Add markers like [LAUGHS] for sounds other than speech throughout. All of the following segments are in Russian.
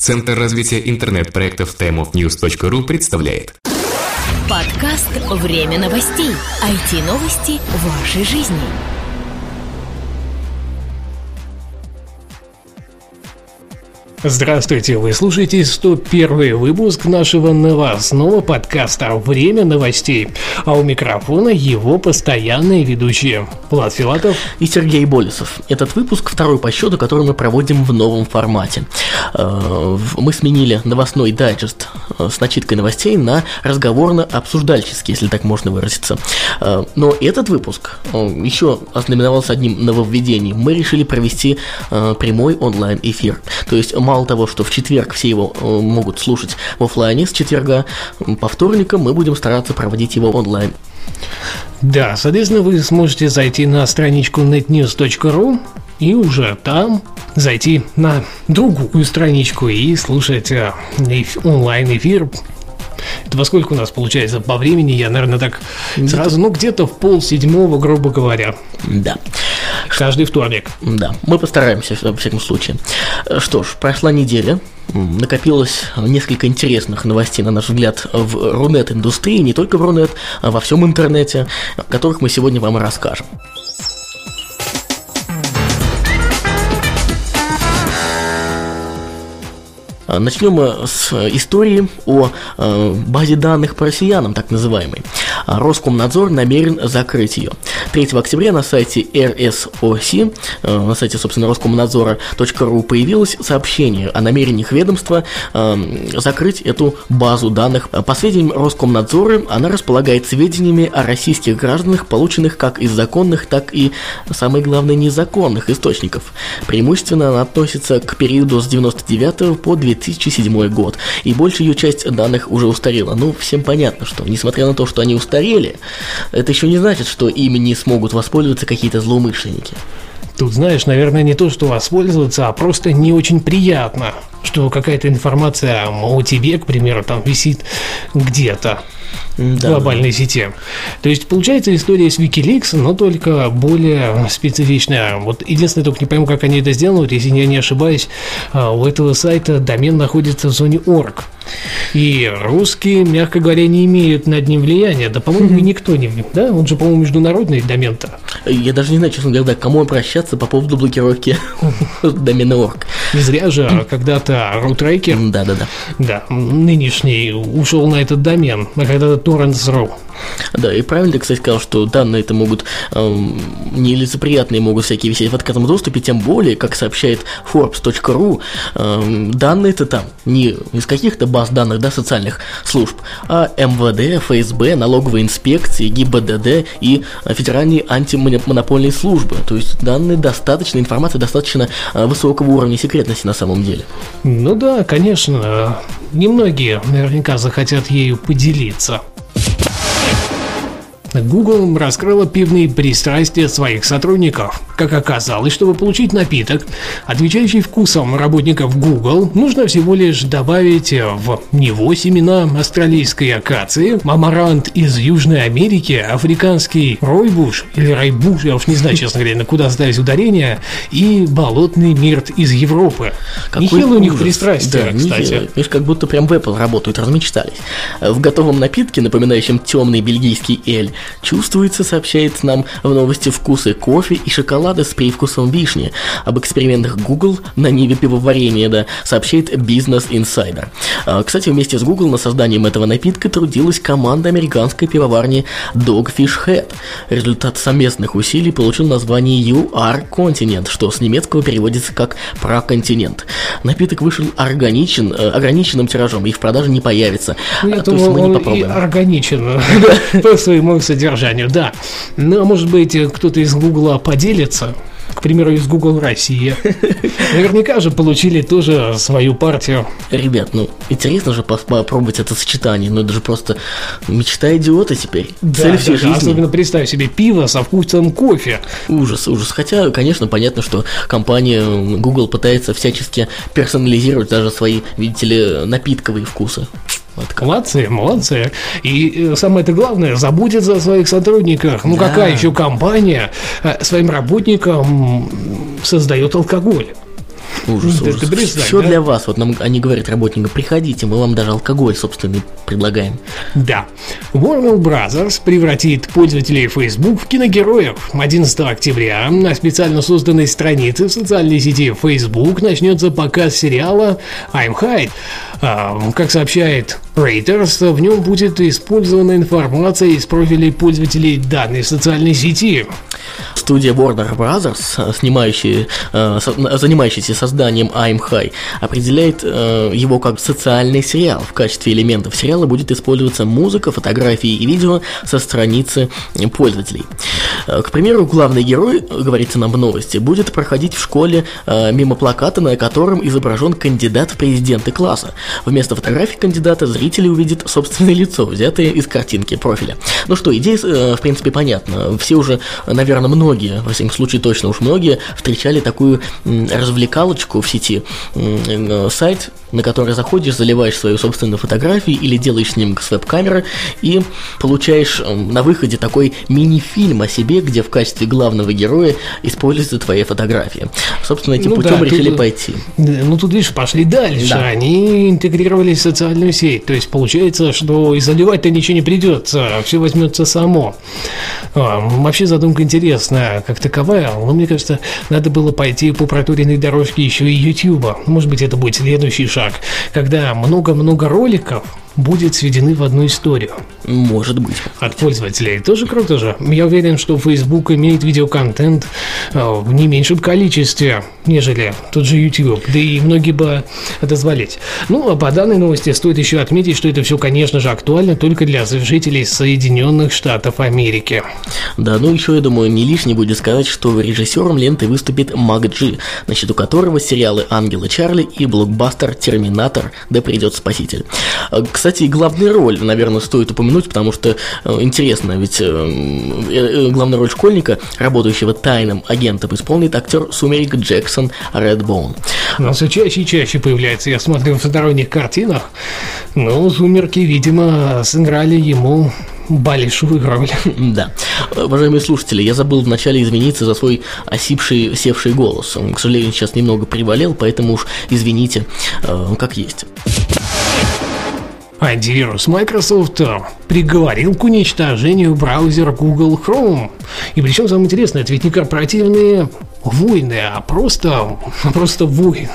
Центр развития интернет-проектов timeofnews.ru представляет Подкаст «Время новостей». IT-новости вашей жизни. Здравствуйте, вы слушаете 101 выпуск нашего новостного подкаста «Время новостей», а у микрофона его постоянные ведущие Влад Филатов и Сергей Болесов. Этот выпуск второй по счету, который мы проводим в новом формате. Э, мы сменили новостной дайджест э, с начиткой новостей на разговорно-обсуждальческий, если так можно выразиться. Э, но этот выпуск еще ознаменовался одним нововведением. Мы решили провести прямой онлайн-эфир. То есть мало того, что в четверг все его э, могут слушать в офлайне с четверга, по вторникам мы будем стараться проводить его онлайн. Да, соответственно, вы сможете зайти на страничку netnews.ru и уже там зайти на другую страничку и слушать э, онлайн-эфир это во сколько у нас получается по времени? Я, наверное, так сразу, ну, где-то в пол седьмого, грубо говоря. Да. Каждый вторник. Да, мы постараемся, во всяком случае. Что ж, прошла неделя, накопилось несколько интересных новостей, на наш взгляд, в Рунет-индустрии, не только в Рунет, а во всем интернете, о которых мы сегодня вам и расскажем. Начнем э, с истории о э, базе данных по россиянам, так называемой. А, Роскомнадзор намерен закрыть ее. 3 октября на сайте RSOC, э, на сайте, собственно, роскомнадзора.ру появилось сообщение о намерениях ведомства закрыть эту базу данных. По сведениям Роскомнадзора, она располагает сведениями о российских гражданах, полученных как из законных, так и, самое главное, незаконных источников. Преимущественно она относится к периоду с 99 по 2000 2007 год, и большая ее часть данных уже устарела. Ну, всем понятно, что несмотря на то, что они устарели, это еще не значит, что ими не смогут воспользоваться какие-то злоумышленники. Тут, знаешь, наверное, не то, что воспользоваться, а просто не очень приятно, что какая-то информация о тебе, к примеру, там висит где-то да. глобальной сети. То есть получается история с Wikileaks, но только более специфичная. Вот единственное, только не пойму, как они это сделали. Вот, если я не ошибаюсь, а, у этого сайта домен находится в зоне org. И русские, мягко говоря, не имеют над ним влияния. Да, по-моему, никто не... Да? Он же, по-моему, международный домен-то. Я даже не знаю, честно говоря, кому обращаться по поводу блокировки [LAUGHS] домена org. Не зря же когда-то Рутрекер, да, да, да. Да, нынешний ушел на этот домен, а когда-то Torrents.ru. Да, и правильно кстати, сказал, что данные это могут эм, нелицеприятные могут всякие висеть в открытом доступе, тем более, как сообщает Forbes.ru, эм, данные это там не из каких-то баз данных, да, социальных служб, а МВД, ФСБ, налоговые инспекции, ГИБДД и Федеральные антимонопольные службы. То есть данные достаточно, информация достаточно э, высокого уровня секретности на самом деле. Ну да, конечно. Немногие наверняка захотят ею поделиться. Google раскрыла пивные пристрастия своих сотрудников. Как оказалось, чтобы получить напиток, отвечающий вкусом работников Google, нужно всего лишь добавить в него семена австралийской акации, мамарант из Южной Америки, африканский ройбуш или райбуш, я уж не знаю, честно говоря, на куда ставить ударение, и болотный мирт из Европы. Какой Нехило у них пристрастие, да, кстати. Видишь, как будто прям в Apple работают, размечтались. В готовом напитке, напоминающем темный бельгийский эль, Чувствуется, сообщает нам в новости вкусы кофе и шоколада с привкусом вишни. Об экспериментах Google на ниве пивоварения, да, сообщает Business Insider. А, кстати, вместе с Google над созданием этого напитка трудилась команда американской пивоварни Dogfish Head. Результат совместных усилий получил название Are Continent, что с немецкого переводится как «проконтинент». Напиток вышел органичен, э, ограниченным тиражом и в продаже не появится. Ну, я думаю, мы не попробуем. органичен [LAUGHS] [LAUGHS] по своему содержанию, да. Ну, а может быть, кто-то из Гугла поделится, к примеру, из Google Россия. [LAUGHS] Наверняка же получили тоже свою партию. Ребят, ну интересно же попробовать это сочетание, ну это же просто мечта идиота теперь. Да, Цель всей да, жизни. Особенно представь себе пиво со вкусом кофе. Ужас, ужас. Хотя, конечно, понятно, что компания Google пытается всячески персонализировать даже свои, видите ли, напитковые вкусы. Вот. Молодцы, молодцы. И э, самое это главное, заботиться о своих сотрудниках. Ну, да. какая еще компания э, своим работникам создает алкоголь? Ужас, Ты- ужас. ты представь, Все да? для вас. Вот нам они говорят работникам, приходите, мы вам даже алкоголь, собственно, предлагаем. Да. Warner Brothers превратит пользователей Facebook в киногероев. 11 октября на специально созданной странице в социальной сети Facebook начнется показ сериала I'm Hyde. Как сообщает Reuters, в нем будет использована информация из профилей пользователей данной социальной сети. Студия Warner Brothers, э, снимающая, э, занимающаяся созданием I'm High, определяет э, его как социальный сериал. В качестве элементов сериала будет использоваться музыка, фотографии и видео со страницы пользователей. К примеру, главный герой, говорится нам в новости, будет проходить в школе мимо плаката, на котором изображен кандидат в президенты класса. Вместо фотографии кандидата зрители увидят собственное лицо, взятое из картинки профиля. Ну что, идея, в принципе, понятна. Все уже, э, наверное, многие, во всяком случае, точно уж многие, встречали такую развлекалочку в сети. Э, Сайт, на который заходишь, заливаешь свою собственную фотографию или делаешь снимок с веб-камеры и получаешь на выходе такой мини-фильм о себе, где в качестве главного героя используются твои фотографии. Собственно, этим Ну путем да, решили тут- пойти. Да, Ну тут, видишь, пошли дальше. Да. Они интегрировались в социальную сеть. То есть получается, что и заливать-то ничего не придется, все возьмется само. А, вообще задумка интересная, как таковая. Но мне кажется, надо было пойти по проторенной дорожке еще и Ютуба. Может быть, это будет следующий шаг, когда много-много роликов будет сведены в одну историю Может быть. от пользователей. Тоже круто же. Я уверен, что Facebook имеет видеоконтент э, в не меньшем количестве, нежели тот же YouTube. Да и многие бы дозволить. Ну, а по данной новости стоит еще отметить, что это все, конечно же, актуально только для жителей Соединенных Штатов Америки. Да, ну еще, я думаю, не лишне будет сказать, что режиссером ленты выступит Мак Джи, на счету которого сериалы «Ангелы Чарли» и блокбастер «Терминатор. Да придет спаситель». Э, Кстати, и главную роль, наверное, стоит упомянуть, потому что э, интересно, ведь э, э, главную роль школьника, работающего тайным агентом, исполнит актер Сумерик Джексон Редбоун. Но все чаще и чаще появляется, я смотрю в сторонних картинах. Ну, «Сумерки», видимо, сыграли ему большую роль. [LAUGHS] Да. Уважаемые слушатели, я забыл вначале извиниться за свой осипший, севший голос. Он, к сожалению, сейчас немного приболел, поэтому уж извините, э, как есть. Антивирус Microsoft э, приговорил к уничтожению браузер Google Chrome. И причем самое интересное, это ведь не корпоративные войны, а просто, [LAUGHS] просто войны.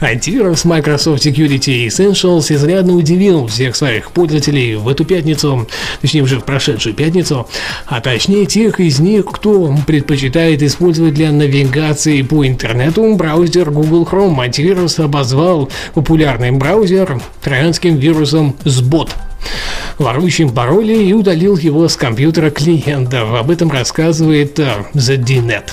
Антивирус Microsoft Security Essentials изрядно удивил всех своих пользователей в эту пятницу, точнее уже в прошедшую пятницу, а точнее тех из них, кто предпочитает использовать для навигации по интернету браузер Google Chrome. Антивирус обозвал популярный браузер троянским вирусом SBOT ворующим пароли и удалил его с компьютера клиентов. Об этом рассказывает э, The DNet.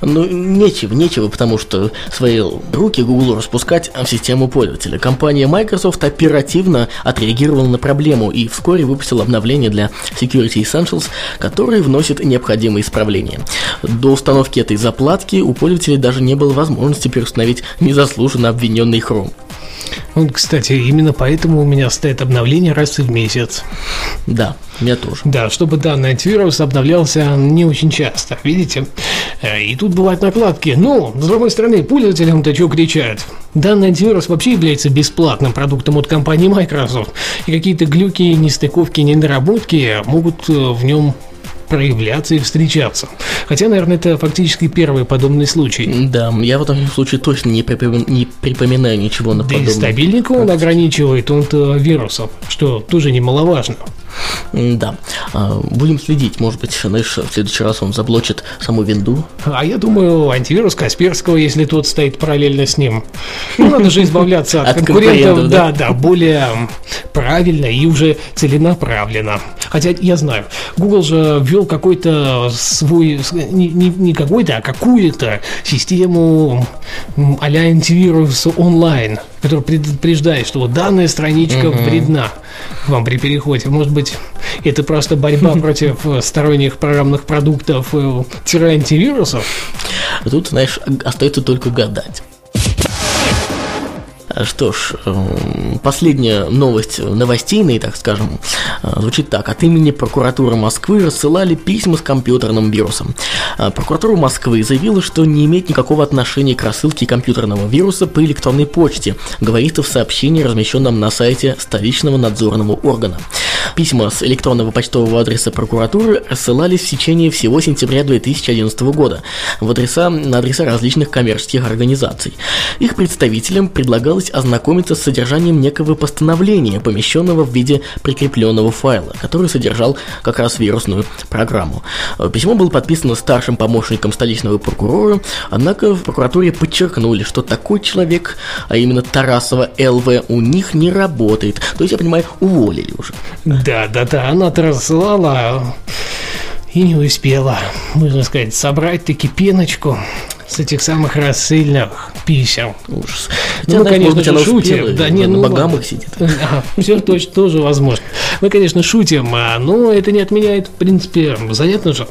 Ну, нечего, нечего, потому что свои руки Google распускать в систему пользователя. Компания Microsoft оперативно отреагировала на проблему и вскоре выпустила обновление для Security Essentials, которое вносит необходимые исправления. До установки этой заплатки у пользователей даже не было возможности переустановить незаслуженно обвиненный Chrome. Вот, кстати, именно поэтому у меня стоит обновление раз в месяц. Да, у меня тоже. Да, чтобы данный антивирус обновлялся не очень часто, видите? Э, И тут бывают накладки. Но, с другой стороны, пользователям-то что кричат? Данный антивирус вообще является бесплатным продуктом от компании Microsoft. И какие-то глюки, нестыковки, недоработки могут э, в нем проявляться и встречаться. Хотя, наверное, это фактически первый подобный случай. Да, я в этом случае точно не, припоми- не припоминаю ничего на Да и подобное. стабильника он ограничивает он-то вирусов, что тоже немаловажно. Да. А, Будем следить, может быть, знаешь, в следующий раз он заблочит саму винду. А я думаю, антивирус Касперского, если тот стоит параллельно с ним. Ну, надо же избавляться от, От конкурентов, конкурентов, да, да? да, более правильно и уже целенаправленно. Хотя я знаю, Google же ввел какой-то свой, не, не- не какой-то, а какую-то систему а-ля антивирус онлайн, который предупреждает, что вот данная страничка вредна вам при переходе. Может быть, это просто борьба [LAUGHS] против э, сторонних программных продуктов э, тире-антивирусов? Тут, знаешь, остается только гадать. Что ж, эм, последняя новость новостейная, так скажем, э, звучит так. От имени прокуратуры Москвы рассылали письма с компьютерным вирусом. Э, прокуратура Москвы заявила, что не имеет никакого отношения к рассылке компьютерного вируса по электронной почте, говорится в сообщении, размещенном на сайте столичного надзорного органа. Письма с электронного почтового адреса прокуратуры рассылались в течение всего сентября 2011 года в адреса, на адреса различных коммерческих организаций. Их представителям предлагалось ознакомиться с содержанием некого постановления, помещенного в виде прикрепленного файла, который содержал как раз вирусную программу. Письмо было подписано старшим помощником столичного прокурора, однако в прокуратуре подчеркнули, что такой человек, а именно Тарасова ЛВ, у них не работает. То есть, я понимаю, уволили уже. Да, да, да, она-то рассылала и не успела, можно сказать, собрать таки пеночку с этих самых рассыльных писем. Ужас. Ну, мы, конечно быть, же, она шутим. успела, Да, не, на ну, Багамах сидит. [LAUGHS] Ага, все точно тоже возможно. Мы, конечно, шутим, а, но это не отменяет, в принципе, занятно же,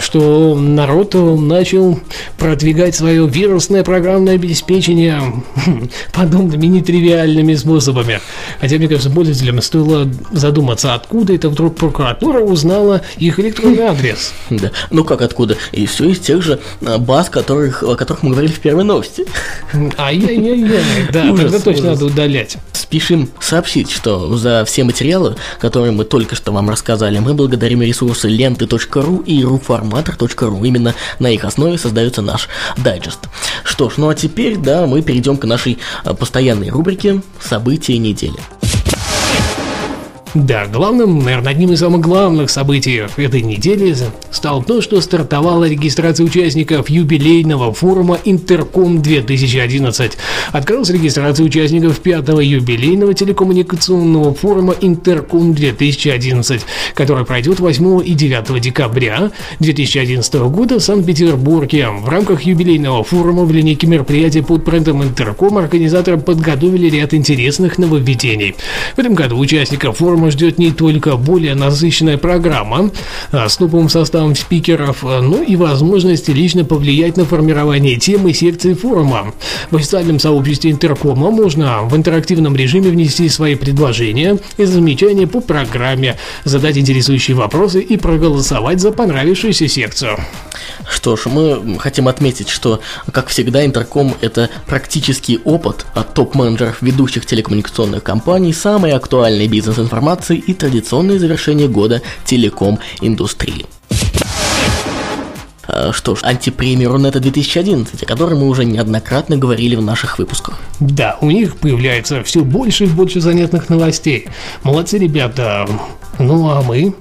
что народ начал продвигать свое вирусное программное обеспечение [LAUGHS] подобными нетривиальными способами. Хотя, мне кажется, пользователям стоило задуматься, откуда эта вдруг прокуратура узнала их электронный адрес. [LAUGHS] Да. Ну как откуда? И все из тех же а, баз, которых, о которых мы говорили в первой новости. [LAUGHS] Ай-яй-яй-яй, да, Ужас, тогда точно ужас. надо удалять. Спешим сообщить, что за все материалы, которые мы только что вам рассказали, мы благодарим ресурсы ленты.ру и руформатор.ру. Именно на их основе создается наш дайджест. Что ж, ну а теперь, да, мы перейдем к нашей а, постоянной рубрике «События недели». Да, главным, наверное, одним из самых главных событий этой недели стало то, что стартовала регистрация участников юбилейного форума Интерком 2011. Открылась регистрация участников пятого юбилейного телекоммуникационного форума Интерком 2011, который пройдет 8 и 9 декабря 2011 года в Санкт-Петербурге. В рамках юбилейного форума в линейке мероприятий под брендом Интерком организаторы подготовили ряд интересных нововведений. В этом году участников форума ждет не только более насыщенная программа а, с новым составом спикеров, а, но и возможность лично повлиять на формирование темы секции форума. В официальном сообществе Интеркома можно в интерактивном режиме внести свои предложения и замечания по программе, задать интересующие вопросы и проголосовать за понравившуюся секцию. Что ж, мы хотим отметить, что, как всегда, Интерком – это практический опыт от топ-менеджеров ведущих телекоммуникационных компаний, самой актуальной бизнес-информации и традиционное завершение года телеком-индустрии. Э, Что ж, антипремия Рунета 2011, о которой мы уже неоднократно говорили в наших выпусках. Да, у них появляется все больше и больше занятных новостей. Молодцы ребята. Ну а мы?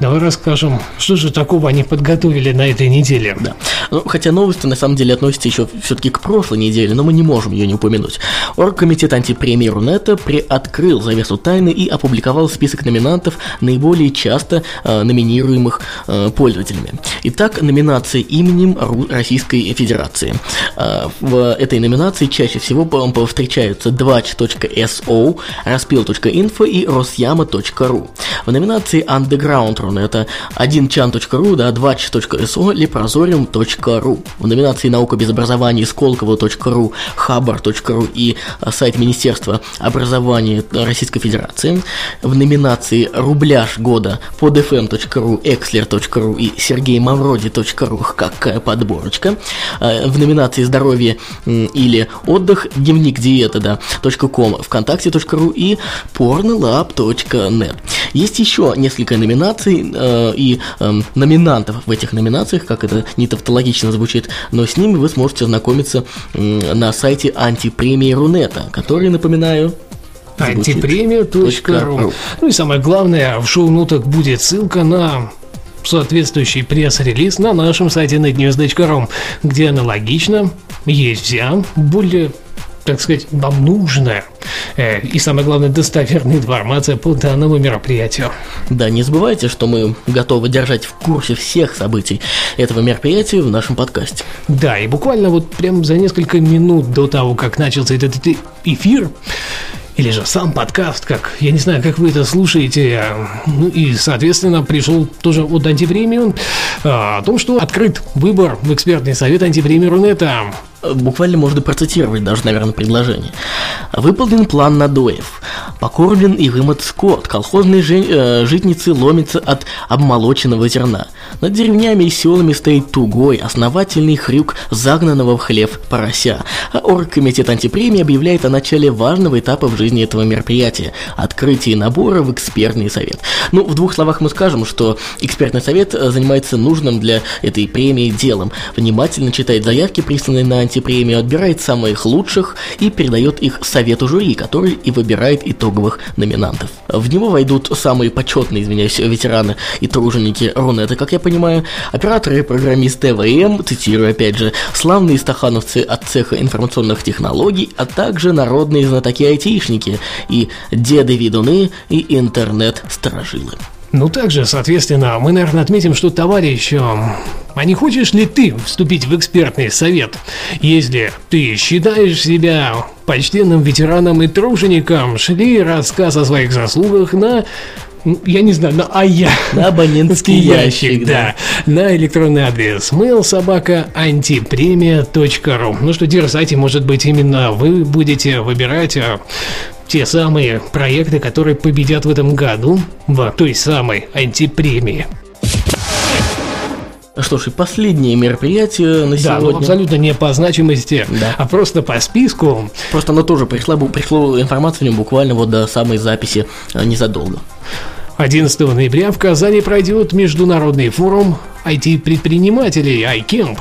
Давай расскажем, что же такого они подготовили на этой неделе. Да. Ну, хотя новости на самом деле относятся еще все-таки к прошлой неделе, но мы не можем ее не упомянуть. Оргкомитет антипремии Рунета приоткрыл завесу тайны и опубликовал список номинантов, наиболее часто э, номинируемых э, пользователями. Итак, номинации именем Ру- Российской Федерации. Э, в этой номинации чаще всего по- по- встречаются 2.so, распил.info и rosяма.ru. В номинации Underground Run это 1chan.ru, да, 2ch.so, leprozorium.ru. В номинации Наука без образования Сколково.ру, Хабар.ру и сайт Министерства образования Российской Федерации. В номинации Рубляж года podfm.ru, exler.ru и сергеймавроди.ру. Какая подборочка. А, В номинации Здоровье или отдых дневник диета, да, .com, вконтакте.ру и pornolab.net. Есть еще несколько номинаций э, и э, номинантов в этих номинациях, как это не тавтологично звучит, но с ними вы сможете ознакомиться на сайте антипремии Рунета, который, напоминаю, Антипремия.ру .ру. Ну и самое главное, в шоу-нотах будет ссылка на соответствующий пресс-релиз на нашем сайте netnews.ru, где аналогично есть вся более так сказать, вам нужная э, и, самое главное, достоверная информация по данному мероприятию. Да, не забывайте, что мы готовы держать в курсе всех событий этого мероприятия в нашем подкасте. Да, и буквально вот прям за несколько минут до того, как начался этот эфир, или же сам подкаст, как, я не знаю, как вы это слушаете, ну и, соответственно, пришел тоже от антипремиум о том, что открыт выбор в экспертный совет антипремиум Рунета буквально можно процитировать даже, наверное, предложение. Выполнен план надоев. Покормлен и вымот скот. Колхозные жи- э, житницы ломятся от обмолоченного зерна. Над деревнями и селами стоит тугой, основательный хрюк загнанного в хлев порося. А оргкомитет антипремии объявляет о начале важного этапа в жизни этого мероприятия – открытии набора в экспертный совет. Ну, в двух словах мы скажем, что экспертный совет э, занимается нужным для этой премии делом. Внимательно читает заявки, присланные на антипремию отбирает самых лучших и передает их совету жюри, который и выбирает итоговых номинантов. В него войдут самые почетные, извиняюсь, ветераны и труженики Рунета, как я понимаю, операторы и программисты ЭВМ, цитирую опять же, славные стахановцы от цеха информационных технологий, а также народные знатоки-айтишники и деды-ведуны и интернет-сторожилы. Ну, также, соответственно, мы, наверное, отметим, что товарищ, а не хочешь ли ты вступить в экспертный совет, если ты считаешь себя почтенным ветераном и тружеником, шли рассказ о своих заслугах на я не знаю, на АЯ. На абонентский [LAUGHS] ящик, да. да. На электронный адрес mail собака антипремия.ру. Ну что, дерзайте, может быть, именно вы будете выбирать а, те самые проекты, которые победят в этом году в той самой антипремии. Что ж, и последнее мероприятие на да, сегодня. Ну, абсолютно не по значимости, да. а просто по списку. Просто оно тоже пришло, пришло информация о нем буквально вот до самой записи а, незадолго. 11 ноября в Казани пройдет международный форум IT-предпринимателей iCamp.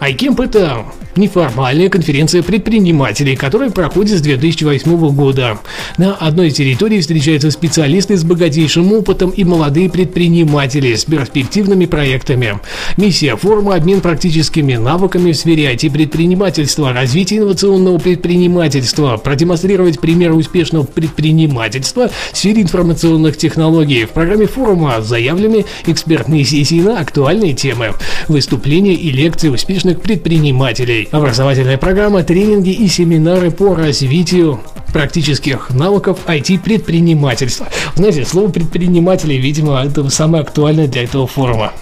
iCamp – это неформальная конференция предпринимателей, которая проходит с 2008 года. На одной территории встречаются специалисты с богатейшим опытом и молодые предприниматели с перспективными проектами. Миссия форума – обмен практическими навыками в сфере IT-предпринимательства, развитие инновационного предпринимательства, продемонстрировать примеры успешного предпринимательства в сфере информационных технологий. В программе форума заявлены экспертные сессии на актуальные темы, выступления и лекции успешных предпринимателей, Образовательная программа, тренинги и семинары по развитию практических навыков IT-предпринимательства. Знаете, слово предприниматели, видимо, это самое актуальное для этого форума.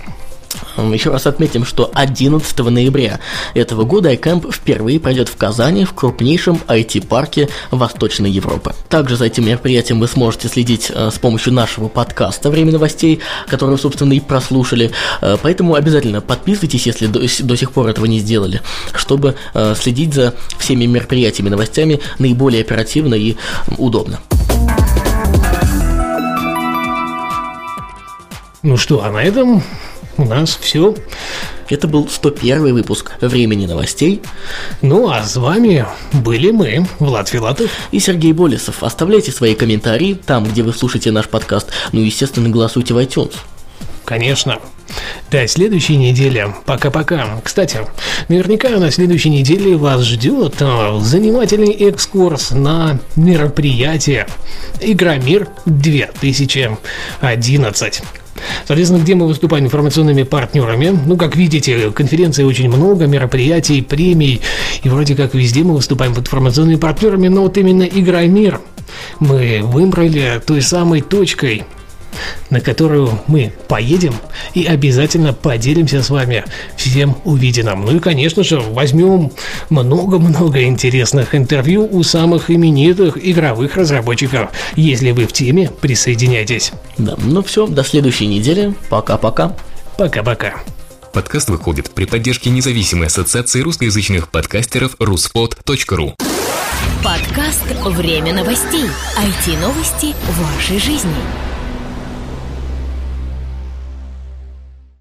Еще раз отметим, что 11 ноября этого года iCamp впервые пройдет в Казани в крупнейшем IT-парке Восточной Европы. Также за этим мероприятием вы сможете следить э, с помощью нашего подкаста «Время новостей», который собственно, и прослушали. Э, поэтому обязательно подписывайтесь, если до, до сих пор этого не сделали, чтобы э, следить за всеми мероприятиями, новостями наиболее оперативно и удобно. Ну что, а на этом у нас все. Это был 101 выпуск «Времени новостей». Ну а с вами были мы, Влад Филатов и Сергей Болесов. Оставляйте свои комментарии там, где вы слушаете наш подкаст. Ну и, естественно, голосуйте в iTunes. Конечно. До следующей недели. Пока-пока. Кстати, наверняка на следующей неделе вас ждет э, занимательный экскурс на мероприятие Игромир 2011. Соответственно, где мы выступаем информационными партнерами. Ну, как видите, конференции очень много, мероприятий, премий. И вроде как везде мы выступаем информационными партнерами, но вот именно Игра Мир мы выбрали той самой точкой, на которую мы поедем и обязательно поделимся с вами всем увиденным. Ну и, конечно же, возьмем много-много интересных интервью у самых именитых игровых разработчиков. Если вы в теме, присоединяйтесь. Да, ну все, до следующей недели. Пока-пока. Пока-пока. Подкаст выходит при поддержке независимой ассоциации русскоязычных подкастеров ruspod.ru Подкаст «Время новостей». IT-новости вашей жизни.